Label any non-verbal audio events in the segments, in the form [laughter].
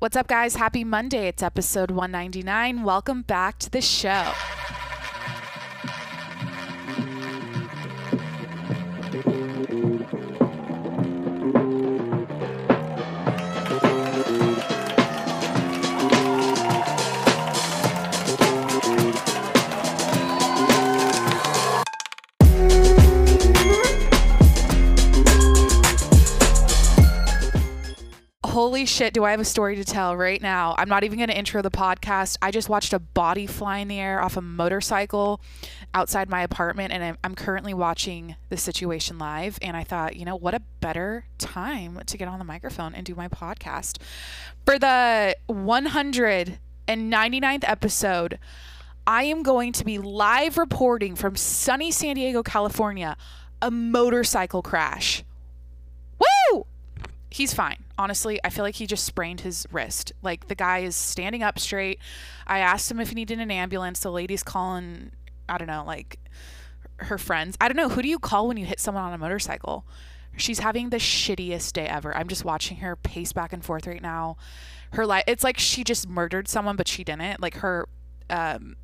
What's up, guys? Happy Monday. It's episode 199. Welcome back to the show. Shit, do I have a story to tell right now? I'm not even going to intro the podcast. I just watched a body fly in the air off a motorcycle outside my apartment, and I'm, I'm currently watching the situation live. And I thought, you know, what a better time to get on the microphone and do my podcast. For the 199th episode, I am going to be live reporting from sunny San Diego, California, a motorcycle crash. Woo! He's fine. Honestly, I feel like he just sprained his wrist. Like the guy is standing up straight. I asked him if he needed an ambulance. The lady's calling, I don't know, like her friends. I don't know. Who do you call when you hit someone on a motorcycle? She's having the shittiest day ever. I'm just watching her pace back and forth right now. Her life, it's like she just murdered someone, but she didn't. Like her, um,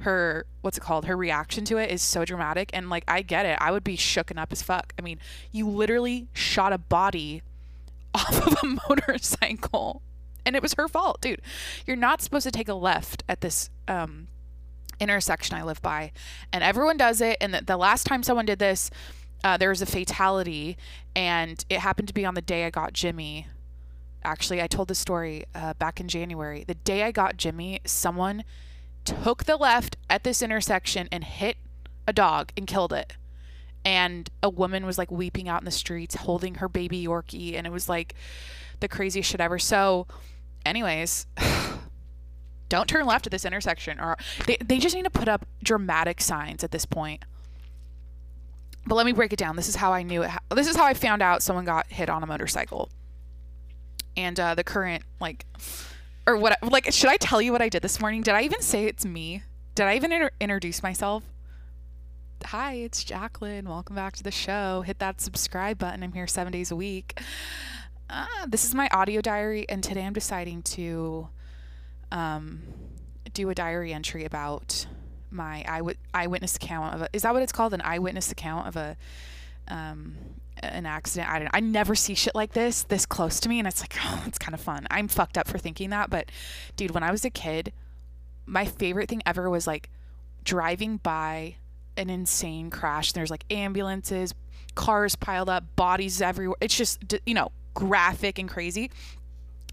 her what's it called her reaction to it is so dramatic and like i get it i would be shooken up as fuck i mean you literally shot a body [laughs] off of a motorcycle. And it was her fault dude. You're not supposed to take a left at this um, intersection i live by. And everyone does it. And the, the last time someone did this uh, there was a fatality. And it happened to be on the day i got jimmy. Actually i told the story uh, back in january. The day i got jimmy someone took the left at this intersection and hit a dog and killed it and a woman was like weeping out in the streets holding her baby Yorkie and it was like the craziest shit ever. So anyways, [sighs] don't turn left at this intersection or they, they just need to put up dramatic signs at this point. But let me break it down. This is how I knew it. This is how I found out someone got hit on a motorcycle. And uh, the current like or what like should I tell you what I did this morning? Did I even say it's me? Did I even inter- introduce myself? Hi, it's Jacqueline. Welcome back to the show. Hit that subscribe button. I'm here seven days a week. Uh, this is my audio diary, and today I'm deciding to um, do a diary entry about my eyewit- eyewitness account of a. Is that what it's called? An eyewitness account of a um, an accident. I don't. I never see shit like this this close to me, and it's like, [laughs] oh, it's kind of fun. I'm fucked up for thinking that, but dude, when I was a kid, my favorite thing ever was like driving by an insane crash. There's like ambulances, cars piled up, bodies everywhere. It's just, you know, graphic and crazy.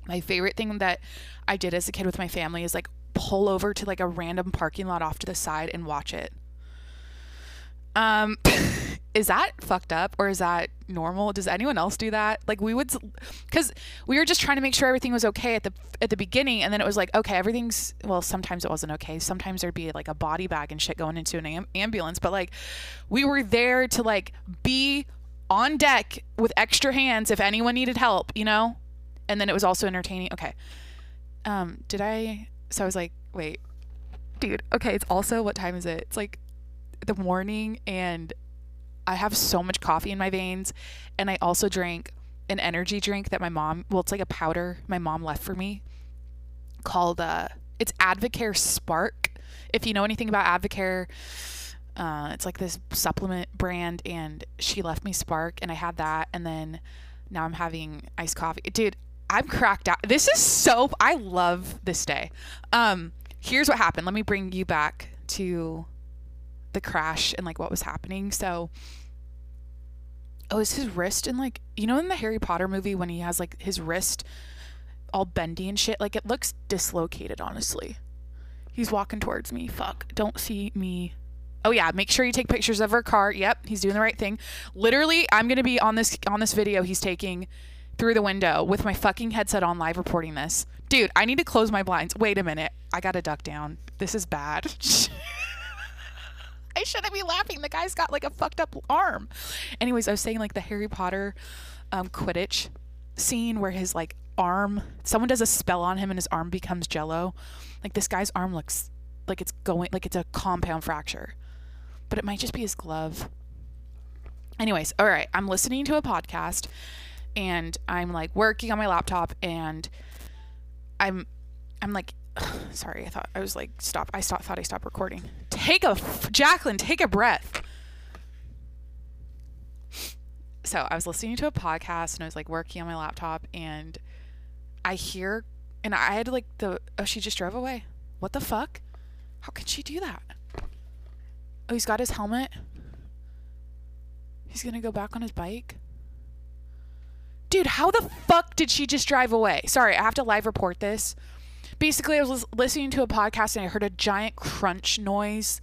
My favorite thing that I did as a kid with my family is like pull over to like a random parking lot off to the side and watch it. Um, [laughs] is that fucked up or is that normal? Does anyone else do that? Like we would, because we were just trying to make sure everything was okay at the at the beginning, and then it was like okay, everything's well. Sometimes it wasn't okay. Sometimes there'd be like a body bag and shit going into an am- ambulance, but like we were there to like be on deck with extra hands if anyone needed help, you know. And then it was also entertaining. Okay, um, did I? So I was like, wait, dude. Okay, it's also what time is it? It's like the morning and I have so much coffee in my veins and I also drank an energy drink that my mom well it's like a powder my mom left for me called uh it's Advocare Spark. If you know anything about Advocare, uh, it's like this supplement brand and she left me Spark and I had that and then now I'm having iced coffee. Dude, I'm cracked out. This is so I love this day. Um here's what happened. Let me bring you back to the crash and like what was happening. So, oh, is his wrist and like you know in the Harry Potter movie when he has like his wrist all bendy and shit? Like it looks dislocated, honestly. He's walking towards me. Fuck, don't see me. Oh yeah, make sure you take pictures of her car. Yep, he's doing the right thing. Literally, I'm gonna be on this on this video he's taking through the window with my fucking headset on live reporting this. Dude, I need to close my blinds. Wait a minute. I gotta duck down. This is bad. [laughs] I shouldn't be laughing. The guy's got like a fucked up arm. Anyways, I was saying like the Harry Potter um, Quidditch scene where his like arm, someone does a spell on him and his arm becomes jello. Like this guy's arm looks like it's going, like it's a compound fracture, but it might just be his glove. Anyways, all right, I'm listening to a podcast and I'm like working on my laptop and I'm I'm like [sighs] sorry, I thought I was like stop I stopped thought I stopped recording. Take a Jacqueline, take a breath. So I was listening to a podcast and I was like working on my laptop and I hear and I had like the oh she just drove away. What the fuck? How could she do that? Oh, he's got his helmet. He's gonna go back on his bike. Dude, how the fuck did she just drive away? Sorry, I have to live report this. Basically, I was listening to a podcast and I heard a giant crunch noise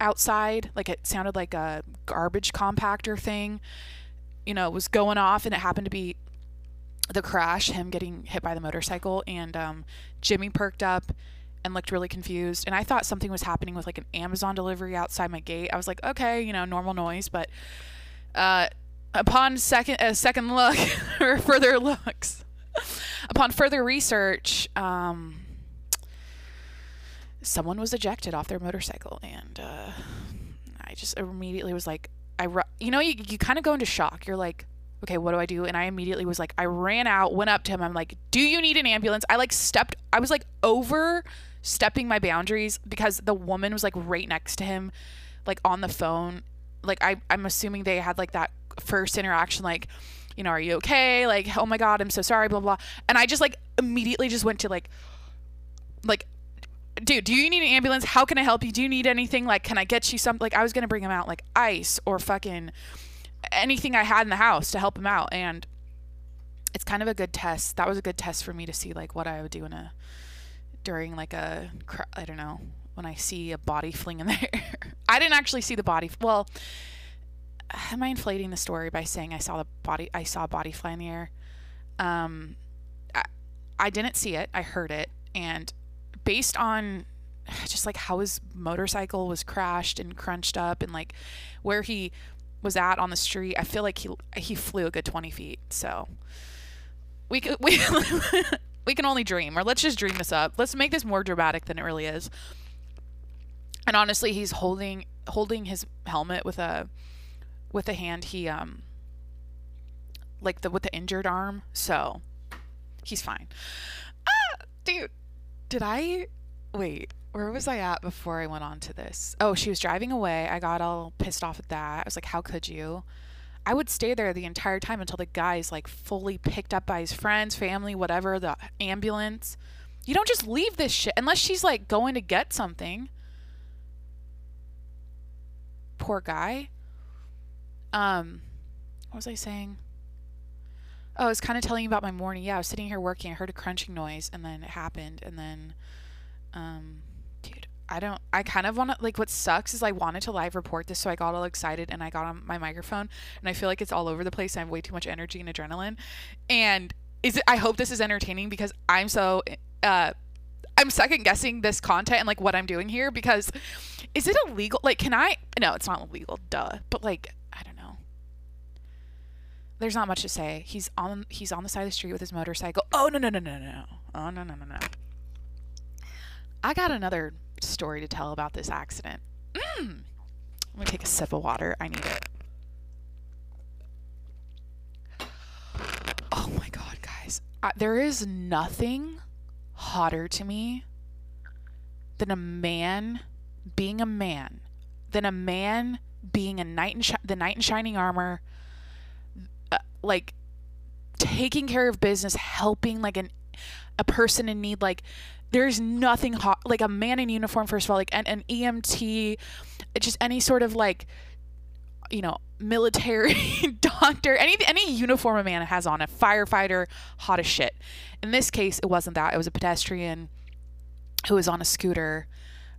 outside. Like it sounded like a garbage compactor thing. You know, was going off and it happened to be the crash, him getting hit by the motorcycle. And um, Jimmy perked up and looked really confused. And I thought something was happening with like an Amazon delivery outside my gate. I was like, okay, you know, normal noise. But uh, upon second a second look [laughs] or further looks, [laughs] upon further research, um, someone was ejected off their motorcycle, and uh, I just immediately was like, I, you know, you you kind of go into shock. You're like, okay, what do I do? And I immediately was like, I ran out, went up to him. I'm like, do you need an ambulance? I like stepped, I was like over stepping my boundaries because the woman was like right next to him, like on the phone. Like I, I'm assuming they had like that first interaction, like, you know, are you okay? Like, oh my God, I'm so sorry, blah, blah. And I just like immediately just went to like, like, dude, do you need an ambulance? How can I help you? Do you need anything? Like, can I get you something? Like, I was going to bring him out like ice or fucking anything I had in the house to help him out. And it's kind of a good test. That was a good test for me to see like what I would do in a, during like a, I don't know, when I see a body fling in the [laughs] air. I didn't actually see the body. Well, am I inflating the story by saying I saw the body? I saw a body fly in the air. Um, I, I didn't see it. I heard it, and based on just like how his motorcycle was crashed and crunched up, and like where he was at on the street, I feel like he he flew a good twenty feet. So we [laughs] we. we can only dream, or let's just dream this up. Let's make this more dramatic than it really is. And honestly, he's holding holding his helmet with a with the hand he um like the with the injured arm, so he's fine. Ah, dude, did I wait? Where was I at before I went on to this? Oh, she was driving away. I got all pissed off at that. I was like, how could you? I would stay there the entire time until the guy's like fully picked up by his friends, family, whatever, the ambulance. You don't just leave this shit unless she's like going to get something. Poor guy. Um, what was I saying? Oh, I was kind of telling you about my morning. Yeah, I was sitting here working. I heard a crunching noise, and then it happened, and then, um, dude, I don't. I kind of want to like. What sucks is I wanted to live report this, so I got all excited and I got on my microphone, and I feel like it's all over the place. I have way too much energy and adrenaline, and is it? I hope this is entertaining because I'm so. Uh, I'm second guessing this content and like what I'm doing here because is it illegal? Like, can I? No, it's not illegal. Duh. But like, there's not much to say. He's on he's on the side of the street with his motorcycle. Oh no no no no no. Oh no no no no. I got another story to tell about this accident. Mm. I'm gonna take a sip of water. I need it. Oh my god, guys. I, there is nothing hotter to me than a man being a man, than a man being a knight in the knight in shining armor like taking care of business, helping like an a person in need like there's nothing hot like a man in uniform first of all like an, an EMT just any sort of like you know military [laughs] doctor any any uniform a man has on a firefighter hot as shit. In this case it wasn't that. It was a pedestrian who was on a scooter.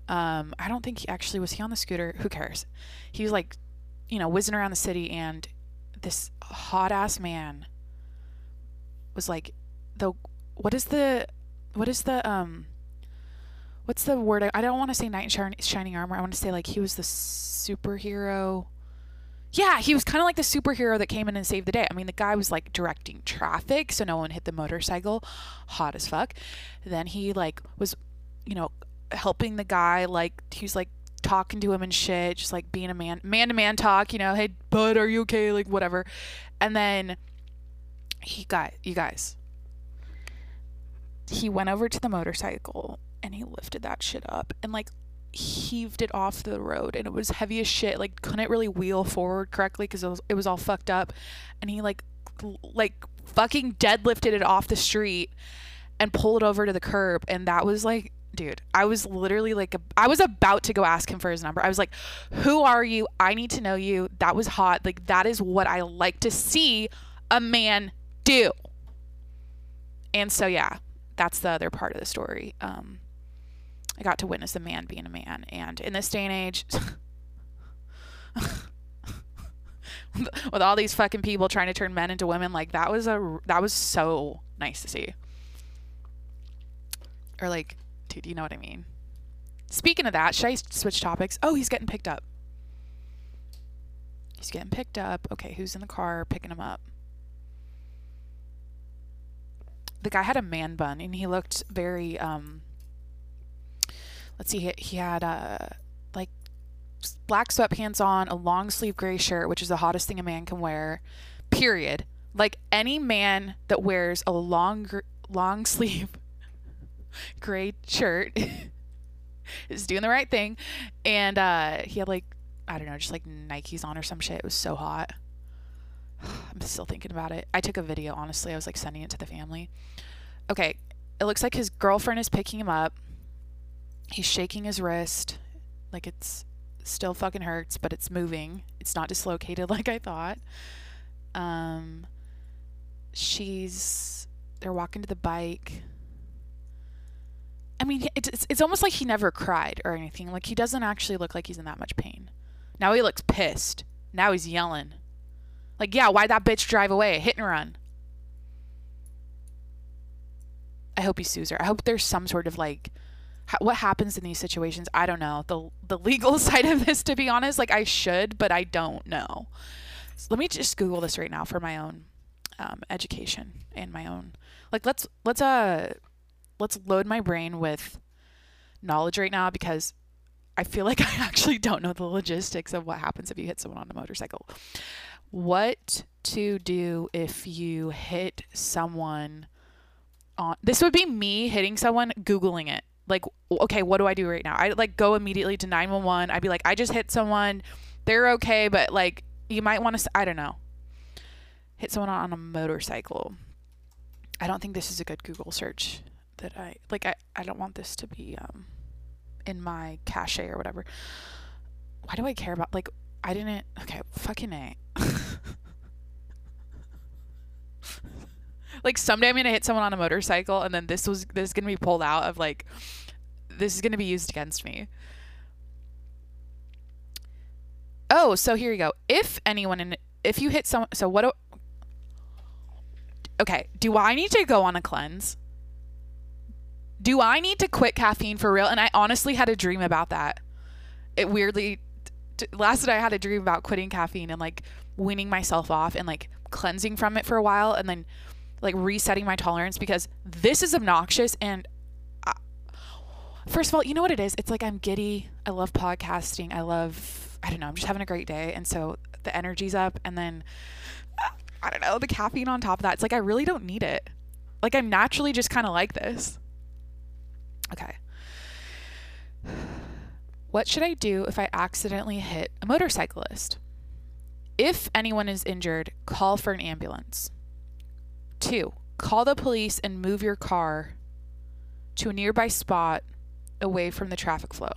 Um i don't think he actually was he on the scooter? Who cares? He was like you know whizzing around the city and this hot ass man was like the what is the what is the um what's the word? I, I don't want to say knight in shining armor. I want to say like he was the superhero. Yeah he was kind of like the superhero that came in and saved the day. I mean the guy was like directing traffic so no one hit the motorcycle. Hot as fuck. Then he like was you know helping the guy like he was like talking to him and shit, just like being a man, man to man talk, you know, hey, bud, are you okay? Like, whatever. And then he got, you guys, he went over to the motorcycle and he lifted that shit up and like heaved it off the road and it was heavy as shit like couldn't really wheel forward correctly because it was, it was all fucked up and he like like fucking deadlifted it off the street and pulled it over to the curb and that was like dude i was literally like I was about to go ask him for his number. I was like who are you? I need to know you. That was hot. Like that is what i like to see a man do. And so yeah that's the other part of the story. Um I got to witness a man being a man. And in this day and age, [laughs] with all these fucking people trying to turn men into women, like that was a that was so nice to see. Or like, dude, you know what I mean. Speaking of that, should I switch topics? Oh, he's getting picked up. He's getting picked up. Okay, who's in the car picking him up? The guy had a man bun and he looked very um let's see, he, he had uh, like black sweatpants on, a long sleeve gray shirt, which is the hottest thing a man can wear, period. Like any man that wears a long, long [laughs] sleeve gray shirt [laughs] is doing the right thing. And uh, he had like, I don't know, just like Nikes on or some shit. It was so hot. [sighs] I'm still thinking about it. I took a video, honestly. I was like sending it to the family. Okay, it looks like his girlfriend is picking him up he's shaking his wrist like it's still fucking hurts, but it's moving. It's not dislocated [laughs] like I thought. Um, she's they're walking to the bike. I mean, it's it's almost like he never cried or anything. Like he doesn't actually look like he's in that much pain. Now he looks pissed. Now he's yelling. Like, yeah, why'd that bitch drive away? Hit and run. I hope he sues her. I hope there's some sort of like what happens in these situations i don't know the the legal [laughs] side of this to be honest like i should but i don't know so let me just google this right now for my own um, education and my own like let's let's uh let's load my brain with knowledge right now because i feel like [laughs] i actually don't know the logistics of what happens if you hit someone on a motorcycle. What to do if you hit someone on this would be me hitting someone googling it. Like okay what do i do right now? I like go immediately to 911 i'd be like i just hit someone. They're okay but like you might want to i don't know. Hit someone on a motorcycle. I don't think this is a good google search that i like i, I don't want this to be um in my cache or whatever why do i care about like i didn't okay fucking a [laughs] like someday I'm gonna hit someone on a motorcycle, and then this was this is gonna be pulled out of like this is gonna be used against me. Oh, so here you go. If anyone in if you hit someone, so what? Do, okay, do I need to go on a cleanse? Do I need to quit caffeine for real? And I honestly had a dream about that. It weirdly last night I had a dream about quitting caffeine and like weaning myself off and like cleansing from it for a while and then like resetting my tolerance because this is obnoxious and I, first of all, you know what it is? It's like I'm giddy. I love podcasting. I love I don't know, I'm just having a great day and so the energy's up and then uh, I don't know, the caffeine on top of that. It's like I really don't need it. Like I'm naturally just kind of like this. Okay. [sighs] What should I do if I accidentally hit a motorcyclist? If anyone is injured, call for an ambulance. Two, call the police and move your car to a nearby spot away from the traffic flow.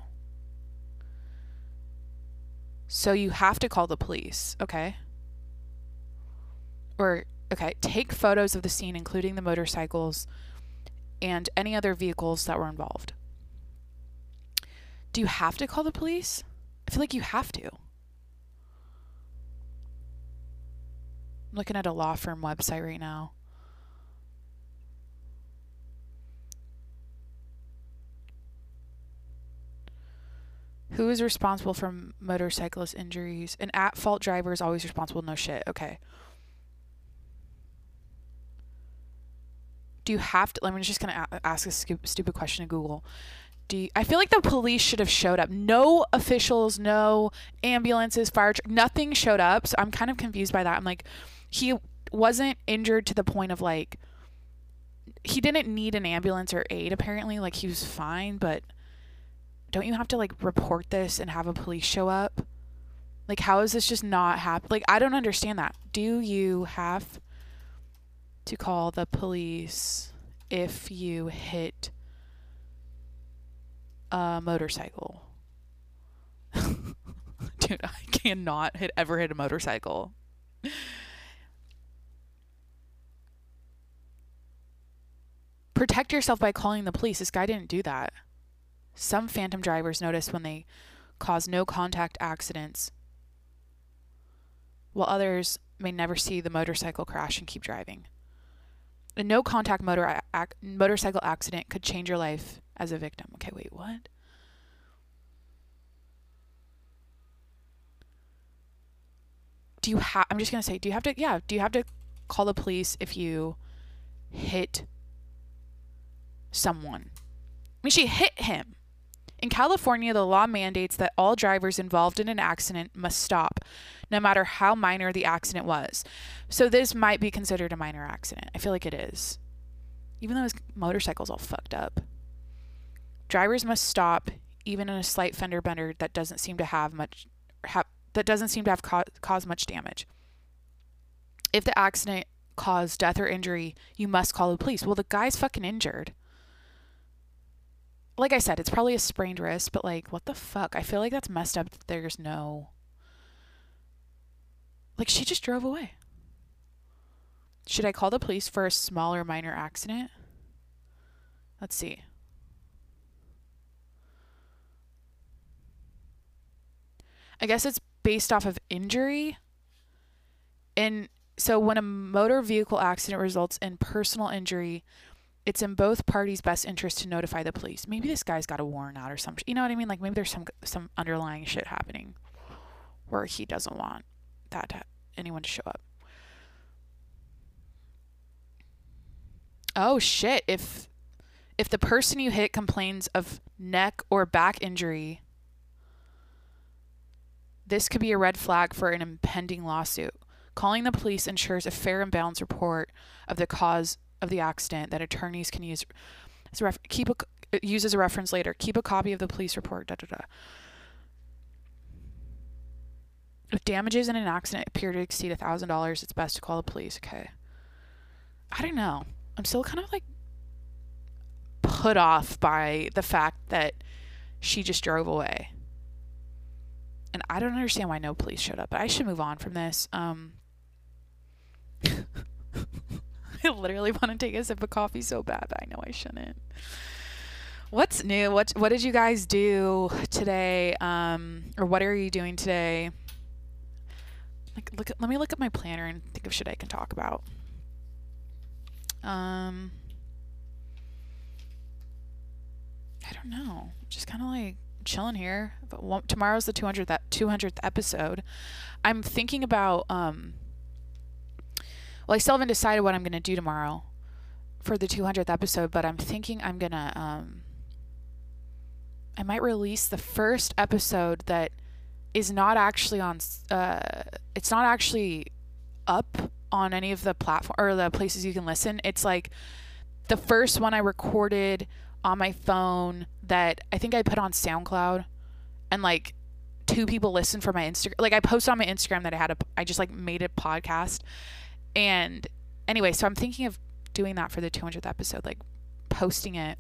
So you have to call the police, okay? Or, okay, take photos of the scene, including the motorcycles and any other vehicles that were involved. Do you have to call the police? I feel like you have to. I'm looking at a law firm website right now. Who is responsible for motorcyclist injuries? An at fault driver is always responsible. No shit. Okay. Do you have to? I'm just to ask a stupid question to Google. Do you, I feel like the police should have showed up. No officials, no ambulances, fire truck, nothing showed up. So I'm kind of confused by that. I'm like, he wasn't injured to the point of like he didn't need an ambulance or aid apparently like he was fine but don't you have to like report this and have a police show up like how is this just not happen like i don't understand that do you have to call the police if you hit a motorcycle [laughs] dude i cannot hit ever hit a motorcycle protect yourself by calling the police. This guy didn't do that. Some phantom drivers notice when they cause no contact accidents, while others may never see the motorcycle crash and keep driving. A no contact motor ac- motorcycle accident could change your life as a victim. Okay, wait, what? Do you have I'm just going to say do you have to yeah, do you have to call the police if you hit someone. I mean, she hit him. In California, the law mandates that all drivers involved in an accident must stop, no matter how minor the accident was. So this might be considered a minor accident. I feel like it is. Even though his motorcycle's all fucked up. Drivers must stop even in a slight fender bender that doesn't seem to have much ha- that doesn't seem to have ca- caused much damage. If the accident caused death or injury, you must call the police. Well, the guy's fucking injured like I said, it's probably a sprained wrist, but like, what the fuck? I feel like that's messed up. That there's no. Like, she just drove away. Should I call the police for a smaller minor accident? Let's see. I guess it's based off of injury. And so when a motor vehicle accident results in personal injury, it's in both parties' best interest to notify the police. Maybe this guy's got a warrant out or something. You know what I mean? Like maybe there's some some underlying shit happening where he doesn't want that to, anyone to show up. Oh shit! If if the person you hit complains of neck or back injury, this could be a red flag for an impending lawsuit. Calling the police ensures a fair and balanced report of the cause of the accident that attorneys can use as ref- keep a uh, as a reference later. Keep a copy of the police report. Da da da. If damages in an accident appear to exceed thousand dollars, it's best to call the police. Okay. I don't know. I'm still kind of like put off by the fact that she just drove away. And I don't understand why no police showed up. But I should move on from this. Um [laughs] I literally want to take a sip of coffee so bad, but I know I shouldn't. What's new? What what did you guys do today? Um, or what are you doing today? Look. At, let me look at my planner and think of shit I can talk about. Um, I don't know. Just kind of like chilling here. But tomorrow's the 200th 200th episode. I'm thinking about um well, I still haven't decided what I'm going to do tomorrow for the 200th episode, but I'm thinking I'm going to um I might release the first episode that is not actually on uh it's not actually up on any of the platform or the places you can listen. It's like the first one I recorded on my phone that I think I put on SoundCloud and like two people listened for my Instagram. Like I posted on my Instagram that I had a I just like made a podcast and anyway, so I'm thinking of doing that for the 200th episode, like posting it.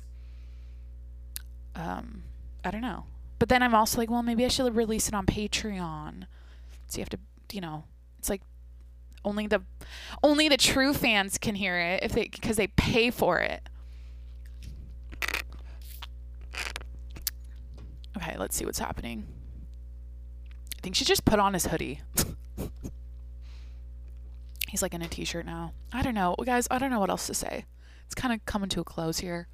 Um, I don't know. But then I'm also like, well, maybe I should release it on Patreon. So you have to, you know, it's like only the only the true fans can hear it if they because they pay for it. Okay, let's see what's happening. I think she just put on his hoodie. [laughs] He's like in a t-shirt now. I don't know, guys. I don't know what else to say. It's kind of coming to a close here.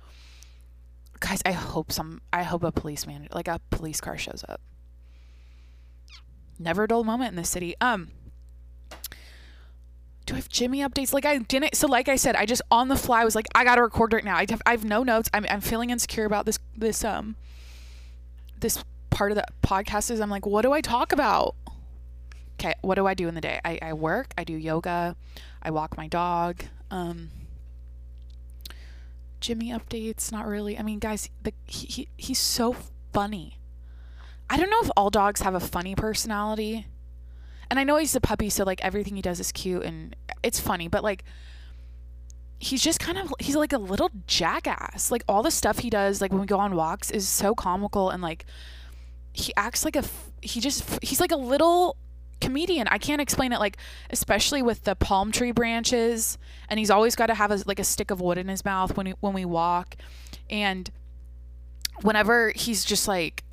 Guys, I hope some. I hope a policeman, like a police car, shows up. Never a dull moment in this city. Um. Do I have Jimmy updates? Like I didn't. So like I said, I just on the fly was like, I gotta record right now. I have, I have no notes. I'm, I'm feeling insecure about this this um this part of the podcast. Is I'm like, what do I talk about? okay, what do I do in the day? I, I work, I do yoga, I walk my dog. Um, Jimmy updates. Not really. I mean, guys, the, he, he he's so funny. I don't know if all dogs have a funny personality. And I know he's a puppy, so like everything he does is cute and it's funny, but like he's just kind of he's like a little jackass. Like all the stuff he does, like when we go on walks, is so comical and like he acts like a he just he's like a little comedian. I can't explain it. Like especially with the palm tree branches, and he's always got to have a, like a stick of wood in his mouth when we, when we walk, and whenever he's just like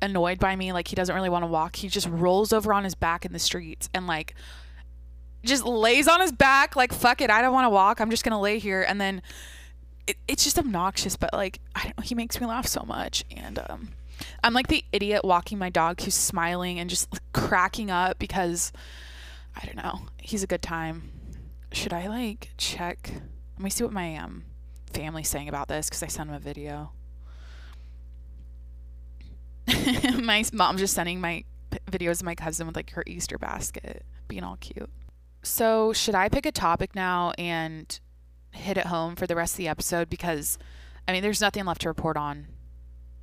annoyed by me, like he doesn't really want to walk, he just rolls over on his back in the streets and like just lays on his back like fuck it, I don't want to walk. I'm just gonna lay here, and then it, it's just obnoxious, but like I don't know, he makes me laugh so much, and um I'm like the idiot walking my dog who's smiling and just cracking up because I don't know. He's a good time. Should I like check? Let me see what my um family's saying about this because I sent him a video. [laughs] my mom's just sending my videos of my cousin with like her Easter basket, being all cute. So should I pick a topic now and hit it home for the rest of the episode? Because I mean, there's nothing left to report on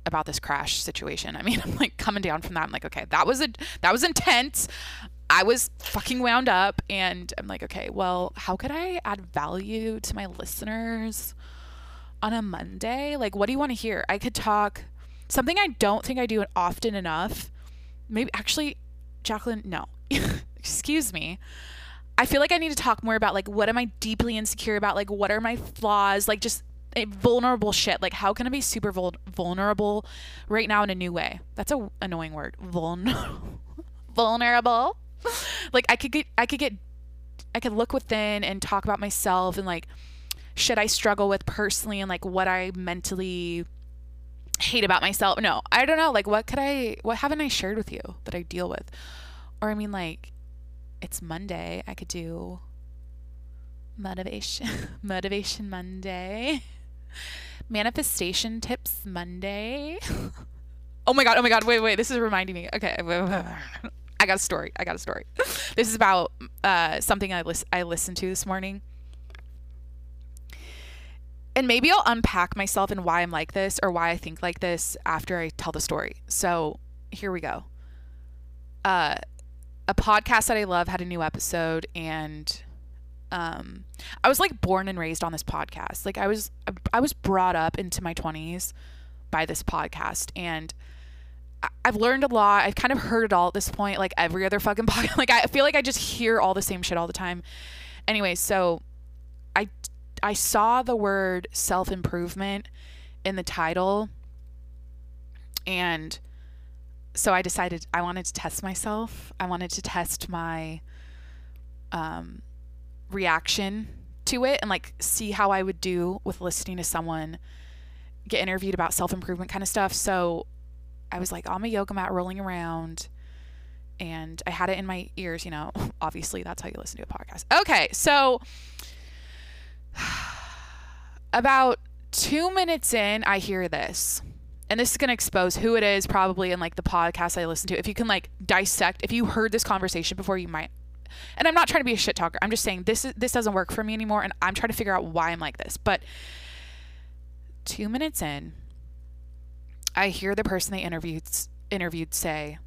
about this crash situation. I mean, [laughs] I'm like coming down from that. I'm like, okay, that was a that was intense. I was fucking wound up and I'm like, okay, well, how could I add value to my listeners on a Monday? Like, what do you want to hear? I could talk something I don't think I do often enough. Maybe actually, Jacqueline, no. [laughs] Excuse me. I feel like I need to talk more about like what am I deeply insecure about? Like what are my flaws? Like just vulnerable shit. Like, how can I be super vul- vulnerable right now in a new way? That's a annoying word. Vuln- [laughs] vulnerable. like, I could get, I could get, I could look within and talk about myself and like, shit I struggle with personally and like what I mentally hate about myself. No, I don't know. Like, what could I, what haven't I shared with you that I deal with? Or, I mean, like, it's Monday. I could do motivation, [laughs] motivation Monday. Manifestation tips Monday. [laughs] oh my god, oh my god, wait, wait, this is reminding me. Okay, I got a story. I got a story. This is about uh, something I lis- I listened to this morning. And maybe I'll unpack myself and why I'm like this or why I think like this after I tell the story. So, here we go. Uh a podcast that I love had a new episode and um I was like born and raised on this podcast. Like I was I was brought up into my 20s by this podcast and I've learned a lot. I've kind of heard it all at this point, like every other fucking [laughs] podcast. Like I feel like I just hear all the same shit all the time. Anyway, so I I saw the word self improvement in the title, and so I decided I wanted to test myself. I wanted to test my um reaction to it and like see how I would do with listening to someone get interviewed about self improvement kind of stuff. So I was like on my yoga mat rolling around and I had it in my ears, you know. [laughs] Obviously, that's how you listen to a podcast. Okay, so [sighs] about two minutes in, I hear this. And this is going to expose who it is probably in like the podcast I listen to. If you can like dissect, if you heard this conversation before, you might and I'm not trying to be a shit talker. I'm just saying this is this doesn't work for me anymore and I'm trying to figure out why I'm like this. But 2 minutes in, I hear the person they interviewed interviewed say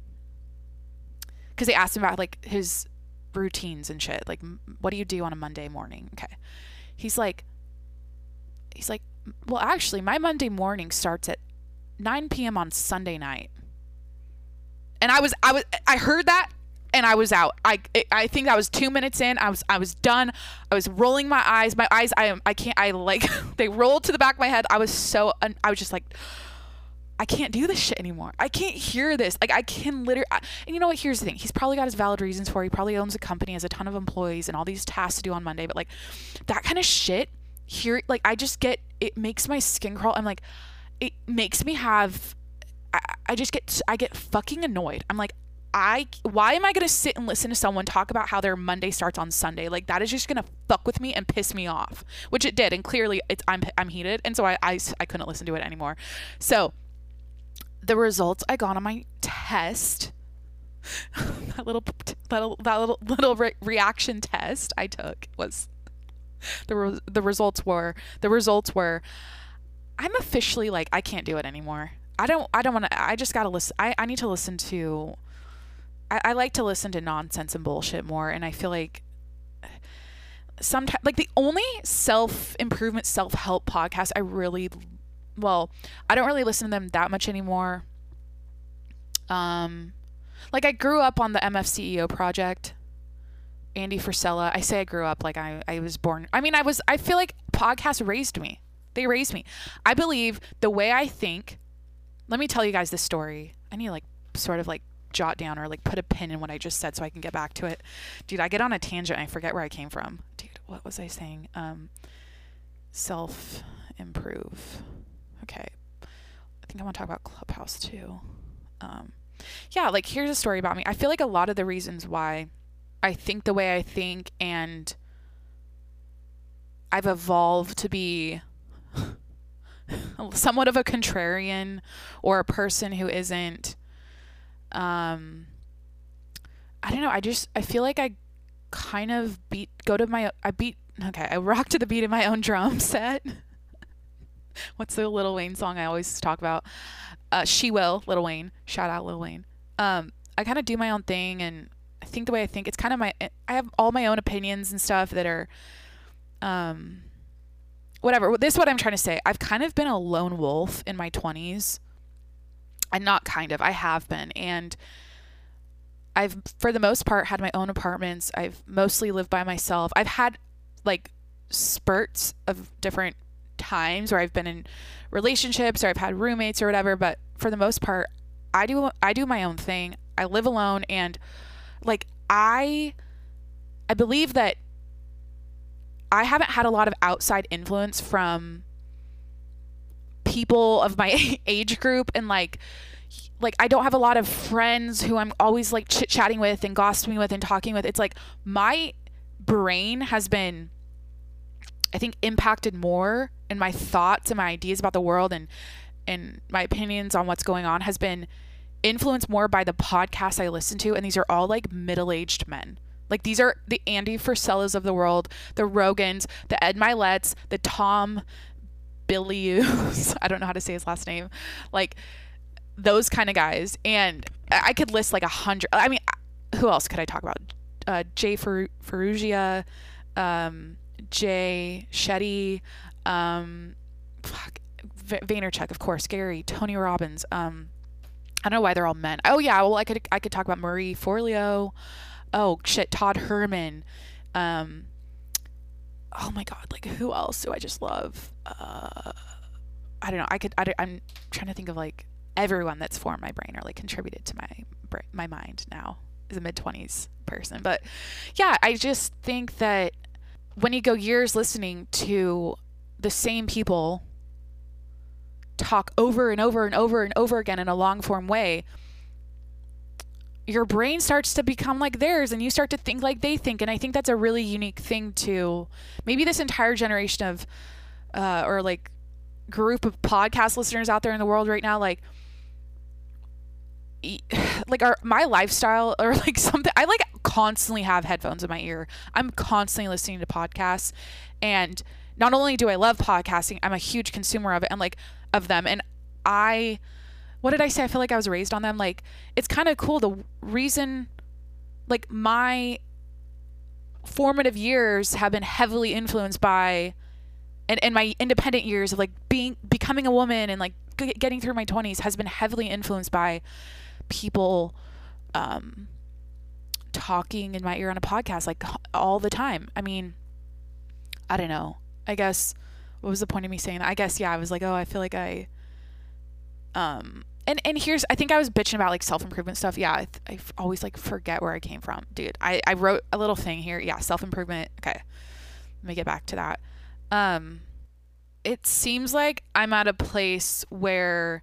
cuz they asked him about like his routines and shit. Like what do you do on a Monday morning? Okay. He's like he's like, "Well, actually, my Monday morning starts at 9 p.m. on Sunday night." And I was I was I heard that and I was out. I I think I was two minutes in. I was I was done. I was rolling my eyes. My eyes I I can't I like [laughs] they rolled to the back of my head. I was so I was just like I can't do this shit anymore. I can't hear this. Like I can literally. I, and you know what? Here's the thing. He's probably got his valid reasons for. it. He probably owns a company, has a ton of employees, and all these tasks to do on Monday. But like that kind of shit. Here, like I just get. It makes my skin crawl. I'm like, it makes me have. I just get. I get fucking annoyed. I'm like, I why am I going to sit and listen to someone talk about how their Monday starts on Sunday? Like that is just going to fuck with me and piss me off, which it did. And clearly it's I'm I'm heated and so I I, I couldn't listen to it anymore. So the results I got on my test [laughs] that little that little that little, little re- reaction test I took was the re- the results were the results were I'm officially like I can't do it anymore. I don't I don't want to I just got to listen I I need to listen to I, I like to listen to nonsense and bullshit more and I feel like sometimes like the only self improvement self help podcast I really well I don't really listen to them that much anymore. Um like I grew up on the MFCEO project. Andy Frisella. I say I grew up like I, I was born. I mean, I was, I feel like podcasts raised me. They raised me. I believe the way I think, let me tell you guys this story. I need like sort of like jot down or like put a pin in what I just said so I can get back to it. Dude, I get on a tangent and I forget where I came from. Dude, what was I saying? Um, self improve. Okay. I think I want to talk about Clubhouse too. Um, yeah, like here's a story about me. I feel like a lot of the reasons why I think the way I think and I've evolved to be [laughs] somewhat of a contrarian or a person who isn't um I don't know, I just I feel like I kind of beat go to my I beat okay, I rock to the beat of my own drum [laughs] set. What's the Lil Wayne song I always talk about? Uh, she will, Lil Wayne. Shout out Lil Wayne. Um, I kind of do my own thing and I think the way I think it's kind of my I have all my own opinions and stuff that are um whatever. This is what I'm trying to say. I've kind of been a lone wolf in my 20s. And not kind of, I have been. And I've, for the most part, had my own apartments. I've mostly lived by myself. I've had like spurts of different times where I've been in relationships or I've had roommates or whatever. But for the most part, I do, I do my own thing. I live alone and like I, I believe that I haven't had a lot of outside influence from people of my [laughs] age group and like like I don't have a lot of friends who I'm always like chit chatting with and gossiping with and talking with. It's like my brain has been I think impacted more and my thoughts and my ideas about the world and and my opinions on what's going on has been influenced more by the podcasts I listen to and these are all like middle-aged men. Like these are the Andy Frisellas of the world, the Rogans, the Ed Myletts, the Tom Bilyeux. [laughs] I don't know how to say his last name. Like those kind of guys. And I could list like a hundred. I mean, who else could I talk about? Uh, Jay Fer- Ferruggia, um, Jay Shetty, um, fuck, v- Vaynerchuk, of course, Gary, Tony Robbins. Um, I don't know why they're all men. Oh yeah, well I could I could talk about Marie Forleo oh shit, Todd Herman. Um, oh my god, like who else do I just love? Uh, I don't know. I could. I, am trying to think of like everyone that's formed my brain or like contributed to my my mind now as a mid twenties person. But yeah, I just think that when you go years listening to the same people talk over and over and over and over again in a long form way your brain starts to become like theirs and you start to think like they think. And i think that's a really unique thing to maybe this entire generation of uh, or like group of podcast listeners out there in the world right now like [sighs] like our my lifestyle or [laughs] like something I like constantly have headphones in my ear. I'm constantly listening to podcasts. And not only do I love podcasting, I'm a huge consumer of it and like of them. And I what did I say? I feel like I was raised on them. Like it's kind of cool. The reason, like my formative years have been heavily influenced by, and, and my independent years of like being becoming a woman and like getting through my twenties has been heavily influenced by people, um, talking in my ear on a podcast like all the time. I mean, I don't know. I guess what was the point of me saying that? I guess yeah, I was like, oh, I feel like I um and and here's I think I was bitching about like self improvement stuff. Yeah, I, I always like forget where I came from, dude. I I wrote a little thing here. Yeah, self improvement. Okay, let me get back to that. Um, it seems like I'm at a place where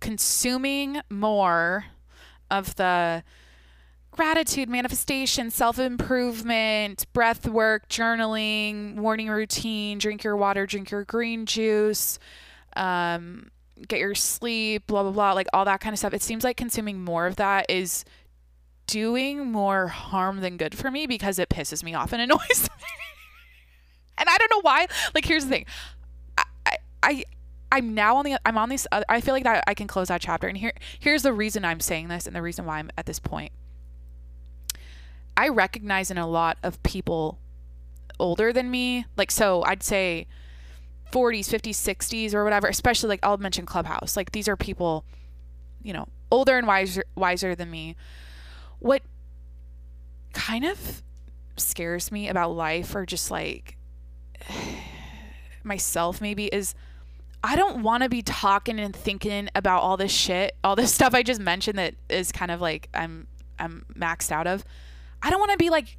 consuming more of the gratitude manifestation self improvement breath work journaling morning routine drink your water drink your green juice um get your sleep, blah, blah, blah, like all that kind of stuff. It seems like consuming more of that is doing more harm than good for me because it pisses me off and [laughs] annoys me. and I don't know why. Like, here's the thing. I, I, I I'm now on the I'm on this. I feel like that I can close that chapter. And here here's the reason I'm saying this, and the reason why I'm at this point. I recognize in a lot of people older than me, like so I'd say 40s, 50s, 60s, or whatever. Especially like I'll mention Clubhouse. Like these are people, you know, older and wiser wiser than me. What kind of scares me about life, or just like [sighs] myself, maybe is I don't want to be talking and thinking about all this shit, all this [laughs] stuff I just mentioned that is kind of like I'm I'm maxed out of. I don't want to be like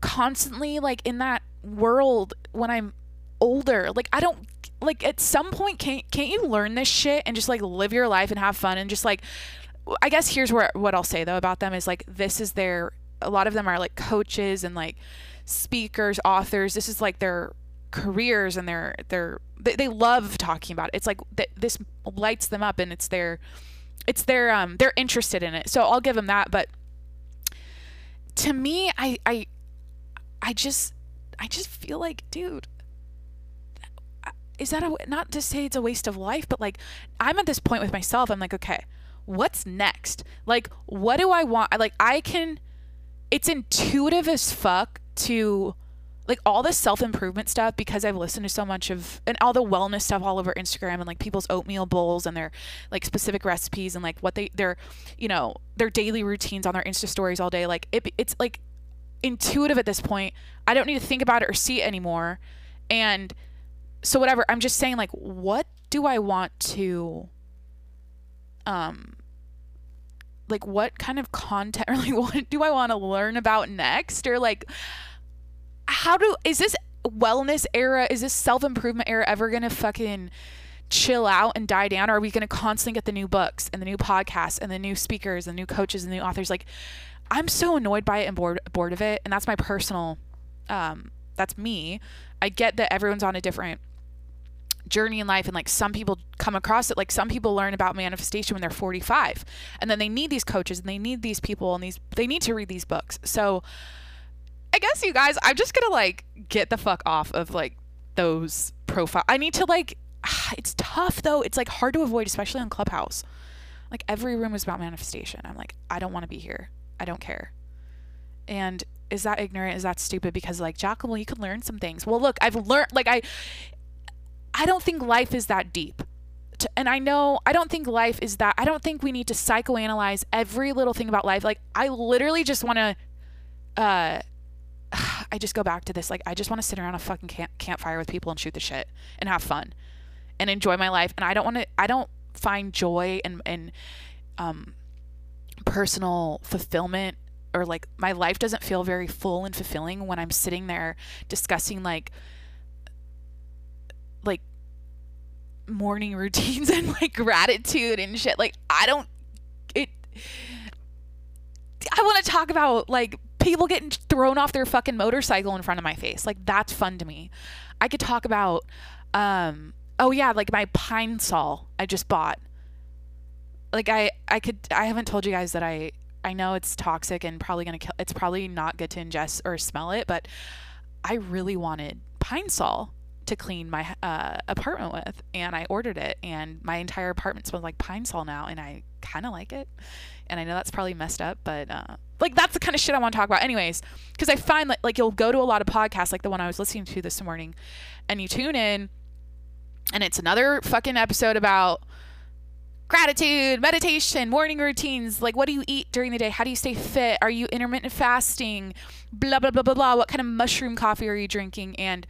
constantly like in that world when I'm older. Like I don't like at some point can't can't you learn this shit and just like live your life and have fun and just like I guess here's where what I'll say though about them is like this is their a lot of them are like coaches and like speakers, authors. This is like their careers and their their they, they love talking about it. It's like th- this lights them up and it's their it's their um they're interested in it. So I'll give them that, but to me I I I just I just feel like dude is that a not to say it's a waste of life, but like I'm at this point with myself. I'm like, okay, what's next? Like, what do I want? Like, I can. It's intuitive as fuck to like all the self improvement stuff because I've listened to so much of and all the wellness stuff all over Instagram and like people's oatmeal bowls and their like specific recipes and like what they their you know their daily routines on their Insta stories all day. Like it, it's like intuitive at this point. I don't need to think about it or see it anymore. And so whatever, I'm just saying like what do I want to um like what kind of content [laughs] or like what do I want to learn about next? Or like how do is this wellness era is this self-improvement era ever gonna fucking chill out and die down? Or are we gonna constantly get the new books and the new podcasts and the new speakers and new coaches and new authors? Like i'm so annoyed by it and bored bored of it. And that's my personal um that's me i get that everyone's on a different journey in life and like some people come across it like some people learn about manifestation when they're 45 and then they need these coaches and they need these people and these they need to read these books so I guess you guys, I'm just gonna like get the fuck off of like those profile. I need to like. [sighs] It's tough though. It's like hard to avoid, especially on Clubhouse. Like every room is about manifestation. I'm like, I don't want to be here. I don't care. And is that ignorant? Is that stupid? Because like Jacqueline, you could learn some things. Well, look, I've learned. Like I, I don't think life is that deep. To, and I know I don't think life is that. I don't think we need to psychoanalyze every little thing about life. Like I literally just want to. Uh, [sighs] I just go back to this. Like, I just want to sit around a fucking camp- campfire with people and shoot the shit and have fun and enjoy my life. And I don't want to, I don't find joy and, and, um, personal fulfillment or like my life doesn't feel very full and fulfilling when I'm sitting there discussing like, like morning [laughs] routines and like gratitude and shit. Like, I don't, it, I want to talk about like people getting thrown off their fucking motorcycle in front of my face. Like that's fun to me. I could talk about um oh yeah, like my pine sol I just bought. Like I I could I haven't told you guys that I I know it's toxic and probably going to kill it's probably not good to ingest or smell it, but I really wanted pine sol to clean my uh, apartment with and I ordered it and my entire apartment smells like pine sol now and I kind of like it and I know that's probably messed up, but uh, like that's the kind of shit I want to talk about, anyways. Because I find that like you'll go to a lot of podcasts, like the one I was listening to this morning, and you tune in, and it's another fucking episode about gratitude, meditation, morning routines. Like, what do you eat during the day? How do you stay fit? Are you intermittent fasting? Blah blah blah blah blah. What kind of mushroom coffee are you drinking? And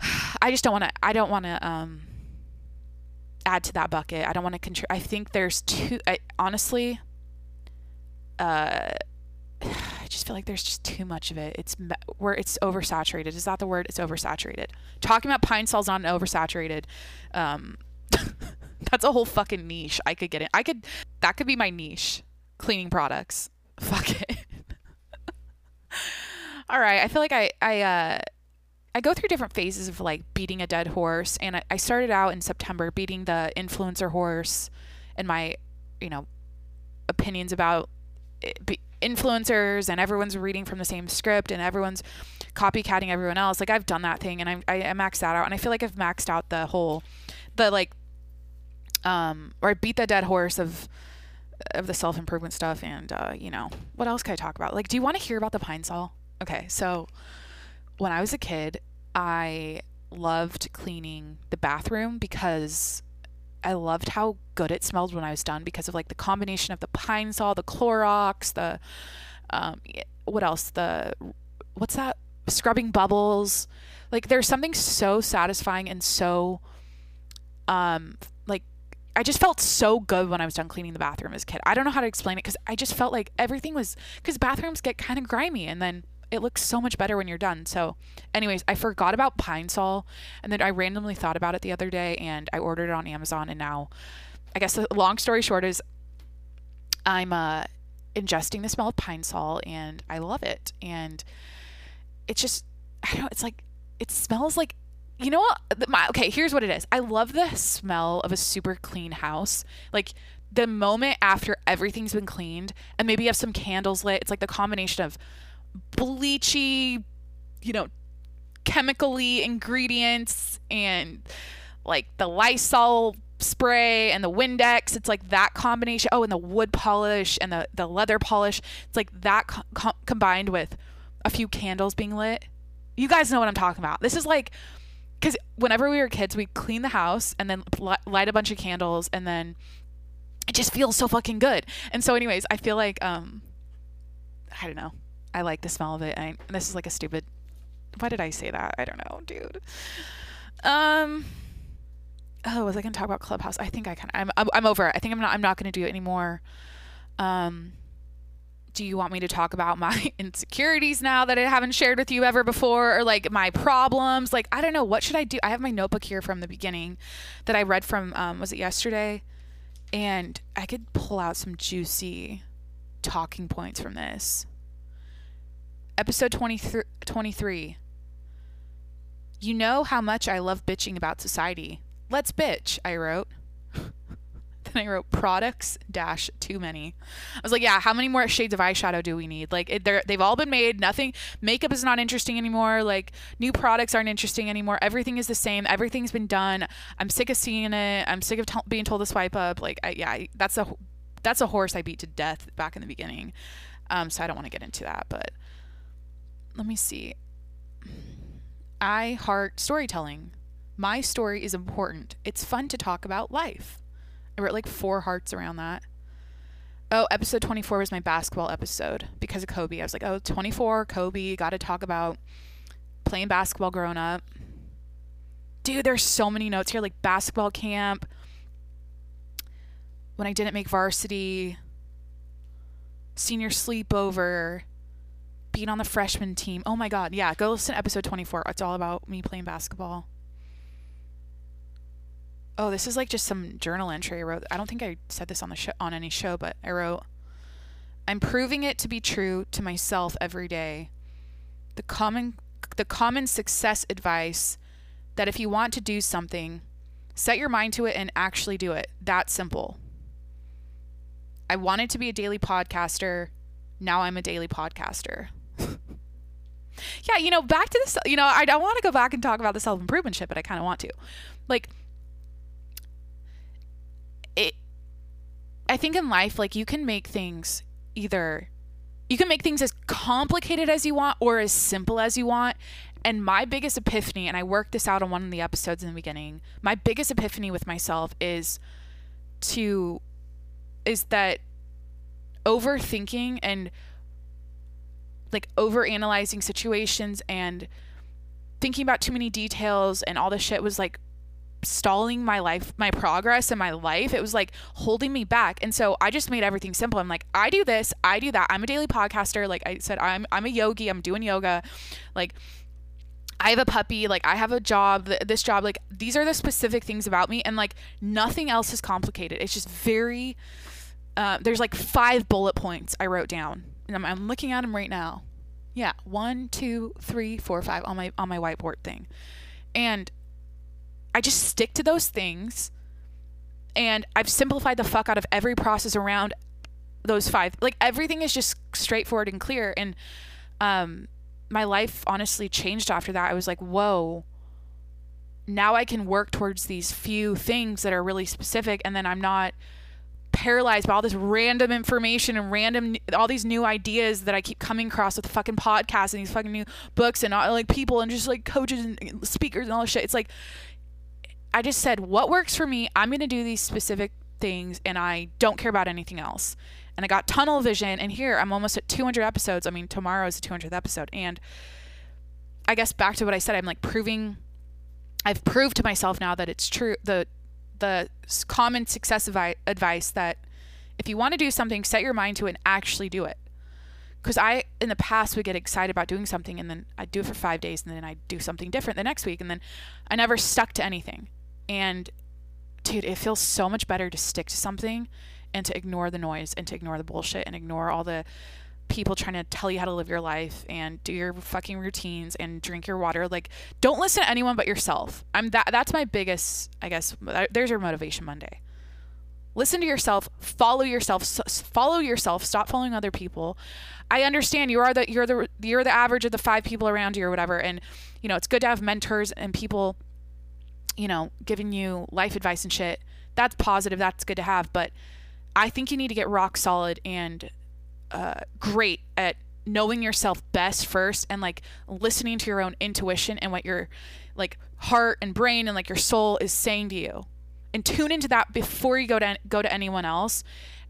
[sighs] I just don't want to. I don't want to. Um, add to that bucket. I don't want to contribute. I think there's too. I, honestly, uh, [sighs] I just feel like there's just too much of it. It's where it's oversaturated. Is that the word? It's oversaturated. Talking about pine sol's not oversaturated. Um, [laughs] that's a whole fucking niche. I could get it. I could. That could be my niche. Cleaning products. [laughs] Fuck it. [laughs] All right. I feel like I I uh I go through different phases of like beating a dead horse, and I, I started out in September beating the influencer horse, and my, you know, opinions about it, influencers and everyone's reading from the same script and everyone's copycatting everyone else. Like I've done that thing and I I, I maxed that out and I feel like I've maxed out the whole the like um or I beat the dead horse of of the self improvement stuff and uh, you know what else can I talk about? Like, do you want to hear about the pine sol? Okay, so when I was a kid, I loved cleaning the bathroom because I loved how good it smelled when I was done because of like the combination of the pine sol, the Clorox, the um, what else? The what's that? Scrubbing bubbles. Like there's something so satisfying and so um like I just felt so good when I was done cleaning the bathroom as a kid. I don't know how to explain it because I just felt like everything was because bathrooms get kind of grimy and then it looks so much better when you're done. So, anyways, I forgot about Pine Sol and then I randomly thought about it the other day and I ordered it on Amazon and now I guess the long story short is I'm uh ingesting the smell of Pine Sol and I love it and it's just I don't know, it's like it smells like you know what? My, okay, here's what it is. I love the smell of a super clean house. Like the moment after everything's been cleaned and maybe you have some candles lit, it's like the combination of bleachy, you know, chemically ingredients and like the Lysol spray and the Windex. It's like that combination. Oh, and the wood polish and the, the leather polish. It's like that co- co- combined with a few candles being lit. You guys know what I'm talking about. This is like because whenever we were kids, we'd clean the house and then light a bunch of candles, and then it just feels so fucking good. And so, anyways, I feel like um, I don't know. I like the smell of it. I, this is like a stupid. Why did I say that? I don't know, dude. Um. Oh, was I gonna talk about Clubhouse? I think I can. I'm I'm, I'm over it. I think I'm not. I'm not gonna do it anymore. Um do you want me to talk about my [laughs] insecurities now that I haven't shared with you ever before or like my problems? Like, I don't know. What should I do? I have my notebook here from the beginning that I read from, um, was it yesterday? And I could pull out some juicy talking points from this. Episode 23. You know how much I love bitching about society. Let's bitch, I wrote. And I wrote products dash too many. I was like, yeah, how many more shades of eyeshadow do we need? Like, they've all been made. Nothing, makeup is not interesting anymore. Like, new products aren't interesting anymore. Everything is the same. Everything's been done. I'm sick of seeing it. I'm sick of t- being told to swipe up. Like, I, yeah, that's a that's a horse I beat to death back in the beginning. Um, so I don't want to get into that, but let me see. I heart storytelling. My story is important. It's fun to talk about life. I wrote like four hearts around that. Oh, episode 24 was my basketball episode because of Kobe. I was like, oh, 24, Kobe, got to talk about playing basketball growing up. Dude, there's so many notes here like basketball camp, when I didn't make varsity, senior sleepover, being on the freshman team. Oh my God. Yeah, go listen to episode 24. It's all about me playing basketball. Oh, this is like just some journal entry I wrote. I don't think I said this on the show on any show, but I wrote I'm proving it to be true to myself every day. The common the common success advice that if you want to do something, set your mind to it and actually do it. That simple. I wanted to be a daily podcaster. Now I'm a daily podcaster. [laughs] yeah, you know, back to this, you know, I don't want to go back and talk about the self improvement shit, but I kind of want to. Like, it I think in life like you can make things either you can make things as complicated as you want or as simple as you want. And my biggest epiphany, and I worked this out on one of the episodes in the beginning, my biggest epiphany with myself is to is that overthinking and like over analyzing situations and thinking about too many details and all this shit was like stalling my life, my progress in my life. It was like holding me back. And so I just made everything simple. I'm like, I do this, I do that. I'm a daily podcaster. Like I said, I'm I'm a yogi. I'm doing yoga. Like I have a puppy, like I have a job, this job, like these are the specific things about me and like nothing else is complicated. It's just very uh, there's like five bullet points I wrote down. And I'm, I'm looking at them right now. Yeah, one, two, three, four, five on my on my whiteboard thing. And I just stick to those things and I've simplified the fuck out of every process around those five. Like everything is just straightforward and clear. And um, my life honestly changed after that. I was like, whoa. Now I can work towards these few things that are really specific, and then I'm not paralyzed by all this random information and random all these new ideas that I keep coming across with fucking podcasts and these fucking new books and all, like people and just like coaches and speakers and all this shit. It's like I just said what works for me. I'm gonna do these specific things, and I don't care about anything else and I got tunnel vision. And here I'm almost at 200 episodes. I mean, tomorrow is the 200th episode. And I guess back to what I said, I'm like proving, I've proved to myself now that it's true. The, the common success advice that if you want to do something, set your mind to it and actually do it. Because I, in the past, would get excited about doing something and then I'd do it for five days and then I'd do something different the next week. And then I never stuck to anything. And dude, it feels so much better to stick to something and to ignore the noise and to ignore the bullshit and ignore all the people trying to tell you how to live your life and do your fucking routines and drink your water. Like don't listen to anyone but yourself. I'm that that's my biggest i guess there's your motivation monday. Listen to yourself follow yourself follow yourself stop following other people. I understand you are the you're the you're the average of the five people around you or whatever and you know it's good to have mentors and people you know giving you life advice and shit that's positive that's good to have but I think you need to get rock solid and uh, great at knowing yourself best first and like listening to your own intuition and what your like heart and brain and like your soul is saying to you. And tune into that before you go to go to anyone else.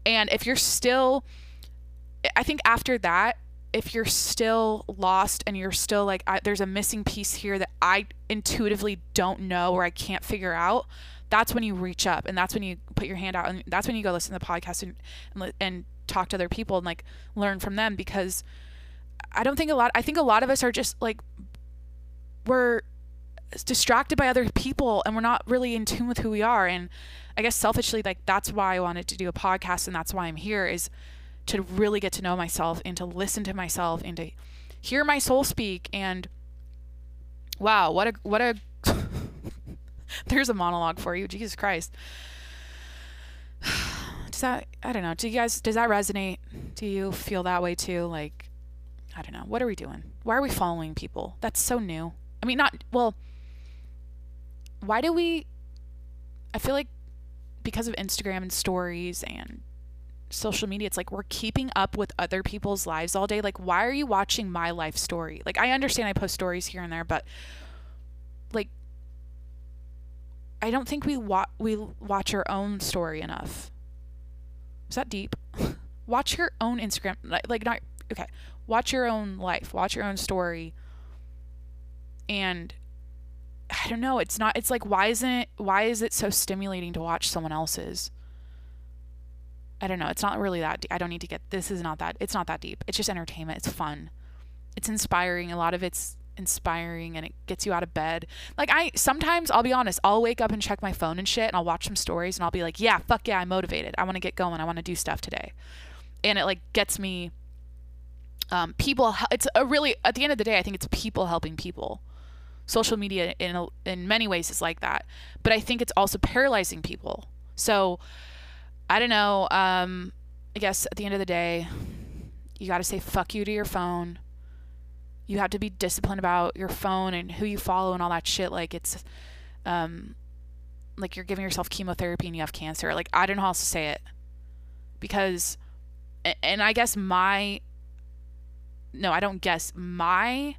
And if you're still i think after that if you're still lost and you're still like there's a missing piece here that i intuitively don't know or i can't figure out that's when you reach up and that's when you put your hand out and that's when you go listen to the podcast and and, and talk to other people and like learn from them because I don't think a lot I think a lot of us are just like we're distracted by other people and we're not really in tune with who we are. And I guess selfishly like that's why I wanted to do a podcast and that's why I'm here is to really get to know myself and to listen to myself and to hear my soul speak and wow what a what a [laughs] There's a monologue for you. Jesus Christ. [sighs] Does that I don't know. Do you guys does that resonate? Do you feel that way too? Like I don't know. What are we doing? Why are we following people? That's so new. I mean not well why do we I feel like because of Instagram and stories and social media it's like we're keeping up with other people's lives all day like why are you watching my life story like i understand i post stories here and there but like I don't think we wa- we watch our own story enough. Is that deep? [laughs] watch your own Instagram, like not okay. Watch your own life. Watch your own story. And I don't know. It's not. It's like why isn't? Why is it so stimulating to watch someone else's? I don't know. It's not really that. Deep. I don't need to get. This is not that. It's not that deep. It's just entertainment. It's fun. It's inspiring. A lot of it's inspiring and it gets you out of bed. Like I sometimes I'll be honest, I'll wake up and check my phone and shit and I'll watch some stories and I'll be like, "Yeah, fuck yeah, I'm motivated. I want to get going. I want to do stuff today." And it like gets me um people it's a really at the end of the day, I think it's people helping people. Social media in in many ways is like that. But I think it's also paralyzing people. So I don't know, um I guess at the end of the day, you got to say fuck you to your phone. You have to be disciplined about your phone and who you follow and all that shit. Like it's um like you're giving yourself chemotherapy and you have cancer. Like i don't know how else to say it. Because and i guess my no i don't guess. My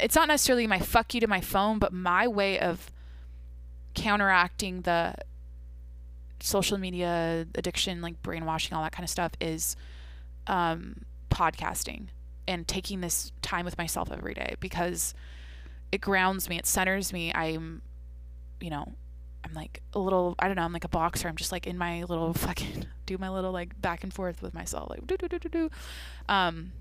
it's not necessarily my fuck you to my phone but my way of counteracting the social media addiction like brainwashing all that kind of stuff is um podcasting and taking this time with myself every day because it grounds me, it centers me. I'm, you know, I'm like a little, I don't know, I'm like a boxer. I'm just like in my little [laughs] fucking, do my little like back and forth with myself, like do, do, do, do, do. Um,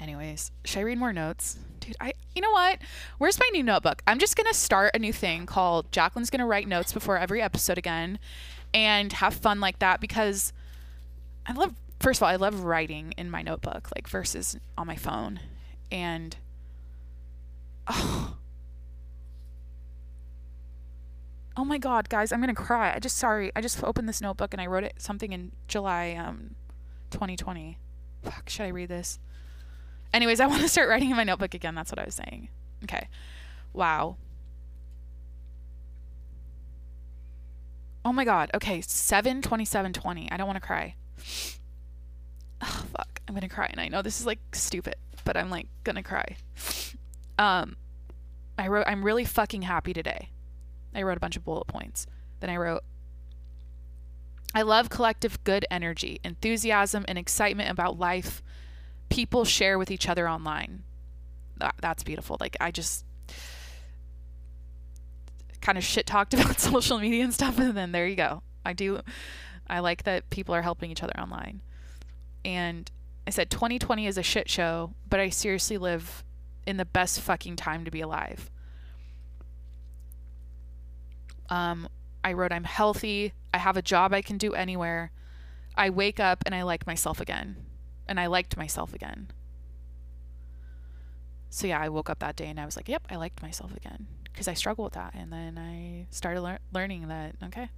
anyways, should I read more notes? Dude, I, you know what? Where's my new notebook? I'm just going to start a new thing called Jacqueline's going to write notes before every episode again and have fun like that because I love first of all, I love writing in my notebook, like versus on my phone. And oh, oh my god, guys, I'm gonna cry. I just sorry, I just opened this notebook and I wrote it something in July um 2020. Fuck, should I read this? Anyways, I [laughs] want to start writing in my notebook again. That's what I was saying. Okay. Wow. Oh my god. Okay, 7 27 20. I don't want to cry. Oh fuck. I'm going to cry and I know this is like stupid, but I'm like going to cry. Um I wrote I'm really fucking happy today. I wrote a bunch of bullet points. Then I wrote I love collective good energy, enthusiasm, and excitement about life people share with each other online. That, that's beautiful. Like, I just kind of shit talked [laughs] about social media and stuff, and then there you go. I do, I like that people are helping each other online. And I said 2020 is a shit show, but I seriously live in the best fucking time to be alive. Um, I wrote, I'm healthy. I have a job I can do anywhere. I wake up and I like myself again. And I liked myself again. So yeah, I woke up that day and I was like, yep, I liked myself again. Because I struggle with that. And then I started lear- learning that, okay,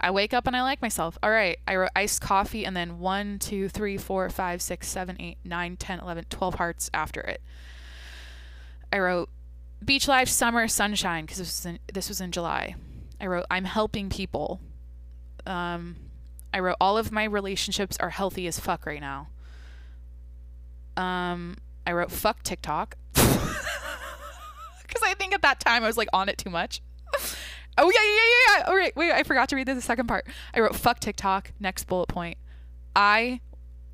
I wake up and I like myself. All right, I wrote iced coffee and then 1, 2, 3, 4, 5, 6, 7, 8, 9, 10, 11, 12 hearts after it. I wrote beach life, summer, sunshine because this was in, this was in July. I wrote, I'm helping people. Um, I wrote, all of my relationships are healthy as fuck right now. Um, I wrote, fuck TikTok. [laughs] Because I think at that time I was like on it too much. oh, yeah, yeah, yeah, yeah. All right, wait, I forgot to read the second part. I wrote, fuck TikTok. Next bullet point. I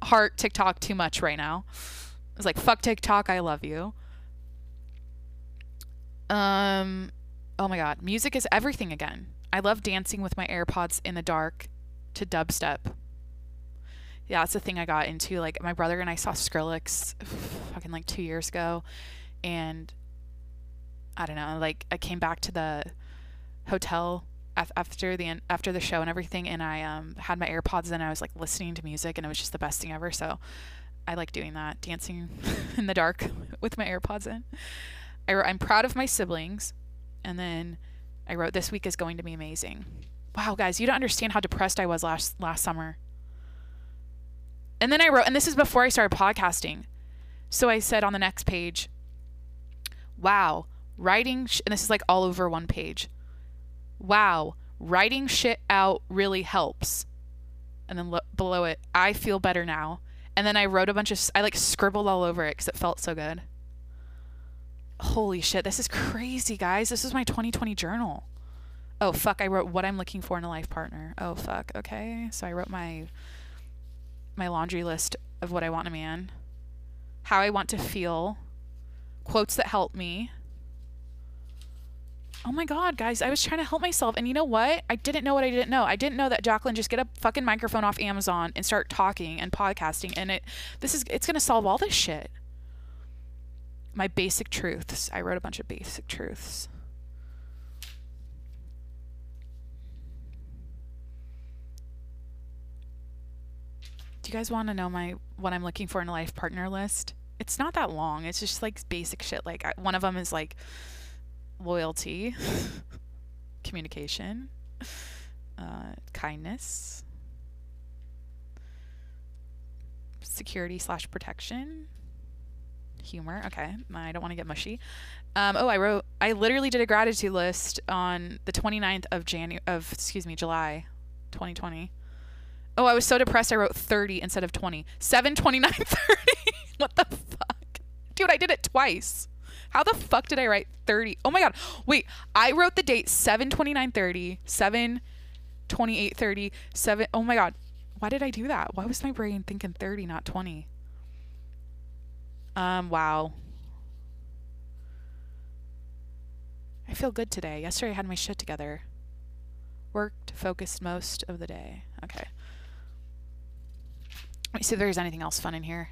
heart TikTok too much right now. I was like, fuck TikTok. I love you. Um, oh my god, music is everything again. I love dancing with my AirPods in the dark to dubstep. Yeah, that's the thing I got into. Like my brother and I saw Skrillex [sighs] fucking like 2 years ago and I don't know, like I came back to the hotel after the after the show and everything and I um had my AirPods in I was like listening to music and it was just the best thing ever. So I like doing that, dancing [laughs] in the dark [laughs] with my AirPods in. I, I'm proud of my siblings and then I wrote this week is going to be amazing. Wow, guys, you don't understand how depressed I was last last summer. And then I wrote and this is before I started podcasting. So I said on the next page, "Wow, writing sh-, and this is like all over one page. Wow, writing shit out really helps." And then lo- below it, "I feel better now." And then I wrote a bunch of I like scribbled all over it cuz it felt so good holy shit, this is crazy, guys. This is my 2020 journal. Oh, fuck, I wrote what I'm looking for in a life partner. Oh, fuck, okay. So I wrote my my laundry list of what I want in a man, how I want to feel, quotes that help me. Oh my god, guys, I was trying to help myself and you know what? I didn't know what I didn't know. I didn't know that Jacqueline just get a fucking microphone off Amazon and start talking and podcasting and it this is it's to solve all this shit my basic truths. I wrote a bunch of basic truths. Do you guys want to know my what I'm looking for in a life partner list? It's not that long. It's just like basic shit. Like I, one of them is like loyalty, [laughs] communication, [laughs] uh, kindness, security slash protection, humor. Okay, I don't want to get mushy. Um, oh, I wrote. I literally did a gratitude list on the 29th of January of excuse me July, 2020. Oh, I was so depressed. I wrote 30 instead of 20. 7, 29, [laughs] 30. what the fuck, dude? I did it twice. How the fuck did I write 30? Oh my god. Wait, I wrote the date 7 29 30, 7 28 30, 7. Oh my god. Why did I do that? Why was my brain thinking 30, not 20? Um, wow. I feel good today. Yesterday I had my shit together. Worked, focused most of the day. Okay. Let me see if there's anything else fun in here.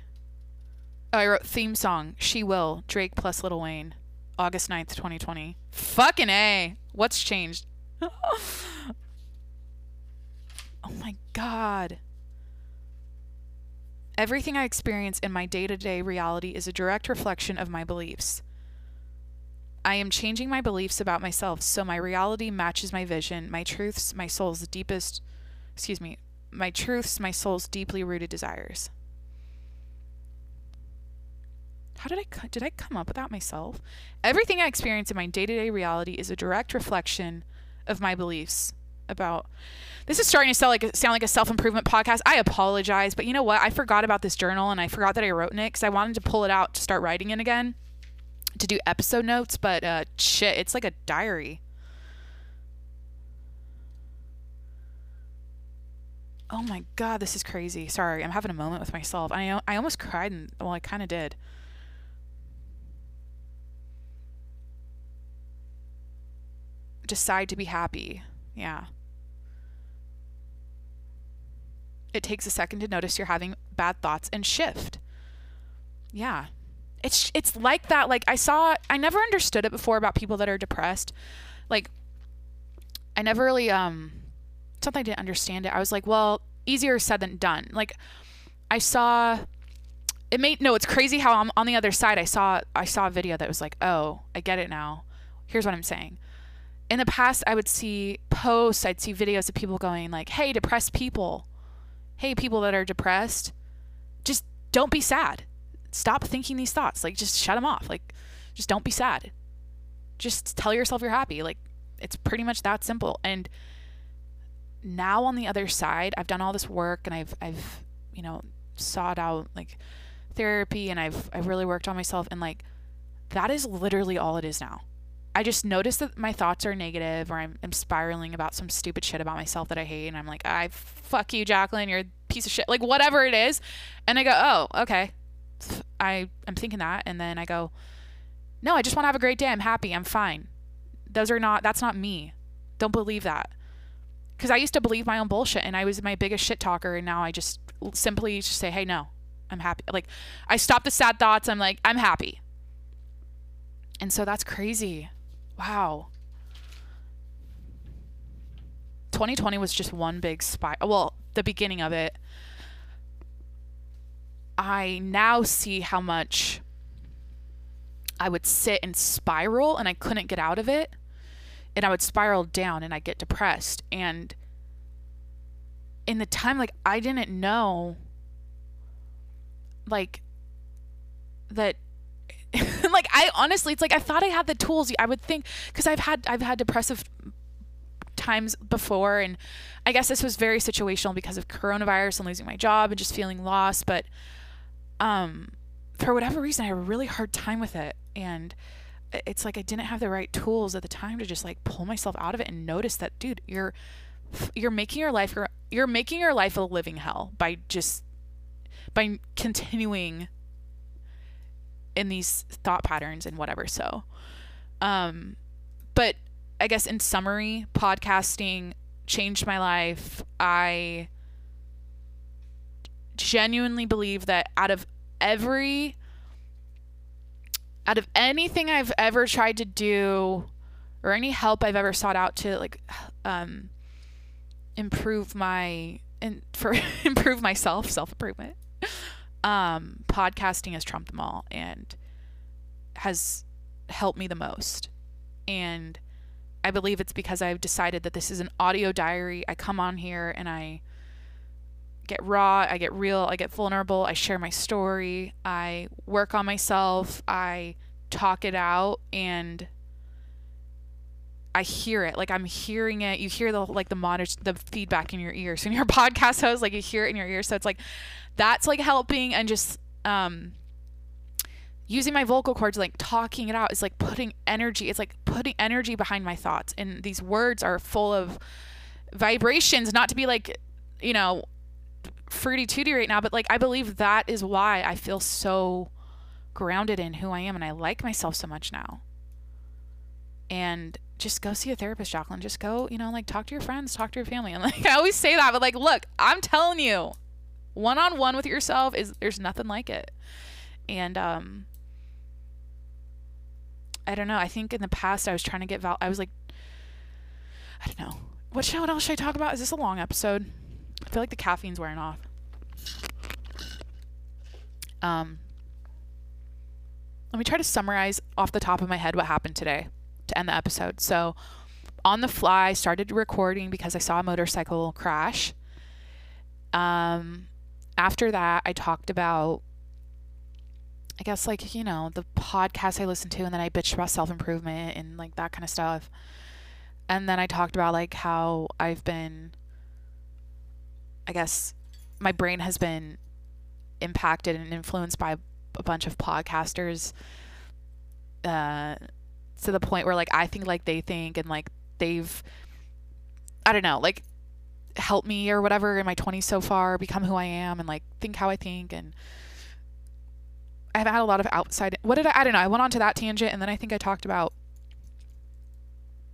Oh, I wrote theme song, She Will, Drake plus Lil Wayne, August 9th, 2020. Fucking A. What's changed? [laughs] oh my god. Everything I experience in my day to day reality is a direct reflection of my beliefs. I am changing my beliefs about myself so my reality matches my vision, my truths, my soul's deepest, excuse me, my truths, my soul's deeply rooted desires. How did I did I come up with that myself? Everything I experience in my day-to-day reality is a direct reflection of my beliefs about this is starting to sound like sound like a self-improvement podcast. I apologize, but you know what? I forgot about this journal and I forgot that I wrote in it cuz I wanted to pull it out to start writing it again to do episode notes, but uh shit, it's like a diary. Oh my god, this is crazy. Sorry, I'm having a moment with myself. I I almost cried and well, I kind of did. Decide to be happy. Yeah. It takes a second to notice you're having bad thoughts and shift. Yeah. It's it's like that like I saw I never understood it before about people that are depressed. Like I never really um something I didn't understand it. I was like, well, easier said than done. Like I saw it made no, it's crazy how I'm on the other side. I saw I saw a video that was like, "Oh, I get it now." Here's what I'm saying. In the past, I would see posts, I'd see videos of people going like, "Hey, depressed people. Hey, people that are depressed, just don't be sad. Stop thinking these thoughts. Like just shut them off. Like just don't be sad. Just tell yourself you're happy. Like it's pretty much that simple." And now on the other side, I've done all this work and I've I've you know sought out like therapy and I've I've really worked on myself and like that is literally all it is now. I just notice that my thoughts are negative or I'm, I'm spiraling about some stupid shit about myself that I hate and I'm like, I fuck you, Jacqueline, you're a piece of shit. Like whatever it is. And I go, Oh, okay. I I'm thinking that and then I go, No, I just want to have a great day. I'm happy. I'm fine. Those are not that's not me. Don't believe that because I used to believe my own bullshit and I was my biggest shit talker and now I just simply just say, "Hey, no. I'm happy." Like I stop the sad thoughts. I'm like, "I'm happy." And so that's crazy. Wow. 2020 was just one big spy. Well, the beginning of it. I now see how much I would sit and spiral and I couldn't get out of it and I would spiral down and I'd get depressed. And in the time, like, I didn't know, like, that. [laughs] like I honestly, it's like I thought I had the tools. I would think because I've had I've had depressive times before, and I guess this was very situational because of coronavirus and losing my job and just feeling lost. But um, for whatever reason, I had a really hard time with it, and it's like I didn't have the right tools at the time to just like pull myself out of it and notice that dude you're you're making your life you're, you're making your life a living hell by just by continuing in these thought patterns and whatever so um but I guess in summary podcasting changed my life I genuinely believe that out of every out of anything I've ever tried to do or any help I've ever sought out to like um, improve my and [laughs] for improve myself, self improvement. Um, podcasting has trumped them all and has helped me the most. And I believe it's because I've decided that this is an audio diary. I come on here and I get raw, I get real, I get vulnerable, I share my story, I work on myself, I talk it out and I hear it. Like I'm hearing it. You hear the like the monitor the feedback in your ears. So [laughs] in your podcast host, like you hear it in your ears. So it's like that's like helping and just um using my vocal cords like talking it out is like putting energy it's like putting energy behind my thoughts and these words are full of vibrations not to be like you know fruity tooty right now, but like I believe that is why I feel so grounded in who I am and I like myself so much now. And just go see a therapist, Jacqueline. Just go, you know, like talk to your friends, talk to your family. [laughs] And like I always say that, but like, look, I'm telling you, one on one with yourself is there's nothing like it. And um I don't know. I think in the past I was trying to get val I was like I don't know. What show what else should I talk about? Is this a long episode? I feel like the caffeine's wearing off. Um, let me try to summarize off the top of my head what happened today to end the episode. So, on the fly, started recording because I saw a motorcycle crash. Um, after that, I talked about, I guess, like, you know, the podcast I listened to, and then I bitched about self improvement and like that kind of stuff. And then I talked about like how I've been, I guess, my brain has been impacted and influenced by a bunch of podcasters uh, to the point where like I think like they think and like they've I don't know, like helped me or whatever in my 20s so far become who I am and like think how I think and I've had a lot of outside what did I I don't know, I went on to that tangent and then I think I talked about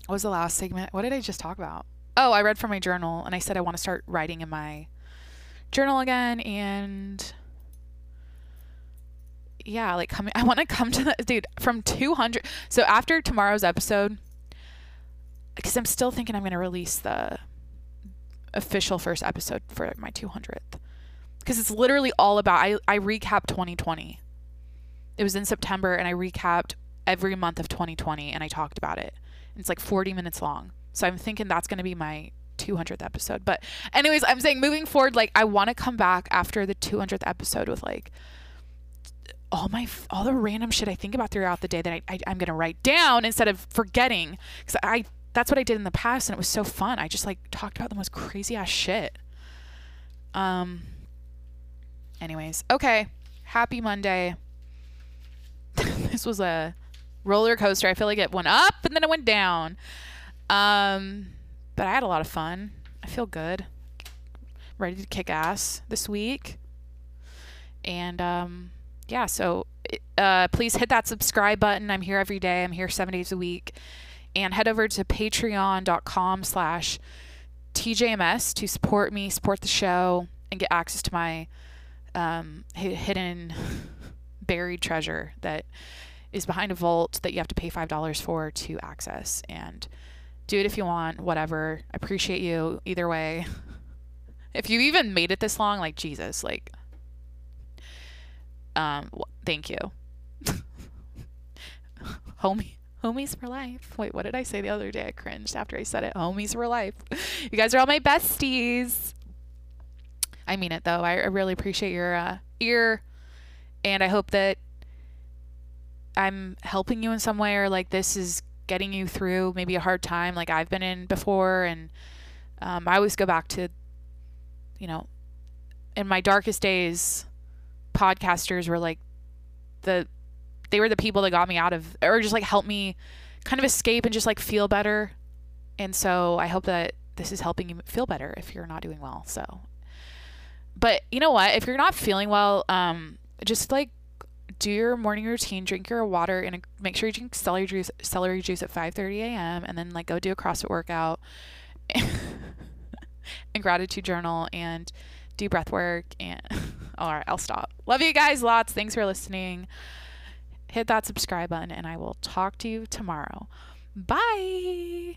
what was the last segment? What did I just talk about? Oh, I read from my journal and I said I want to start writing in my journal again and yeah, like coming I want to come to the dude from 200 so after tomorrow's episode because I'm still thinking I'm going to release the official first episode for my 200th because it's literally all about I I recap 2020. It was in September and I recapped every month of 2020 and I talked about it. It's like 40 minutes long. So I'm thinking that's going to be my 200th episode. But anyways, I'm saying moving forward like I want to come back after the 200th episode with like all my all the random shit I think about throughout the day that I, I am gonna write down instead of forgetting because I that's what I did in the past and it was so fun. I just like talked about the most crazy ass shit. Um. Anyways, okay. Happy Monday. [laughs] this was a roller coaster. I feel like it went up and then it went down. Um, but I had a lot of fun. I feel good. Ready to kick ass this week. And um, yeah, so uh, please hit that subscribe button. I'm here every day. I'm here seven days a week. And head over to patreon.com slash TJMS to support me, support the show, and get access to my um, hidden [laughs] buried treasure that is behind a vault that you have to pay $5 for to access. And do it if you want, whatever. I appreciate you either way. [laughs] if you even made it this long, like Jesus, like um, well, thank you. [laughs] Homie, homies for life. Wait, what did I say the other day? I cringed after I said it. Homies for life. [laughs] You guys are all my besties. I mean it though. I, really appreciate your uh, ear, and I hope that I'm helping you in some way, or like this is getting you through maybe a hard time, like I've been in before. And um, I always go back to, you know, in my darkest days, podcasters were like the they were the people that got me out of or just like helped me kind of escape and just like feel better. And so I hope that this is helping you feel better if you're not doing well. So but you know what? If you're not feeling well, um just like do your morning routine, drink your water, and make sure you drink celery juice, celery juice at 5:30 a.m. and then like go do a CrossFit workout, [laughs] and gratitude journal, and do breath work and [laughs] all right, I'll stop. Love you guys lots. Thanks for listening. Hit that subscribe button and I will talk to you tomorrow. Bye.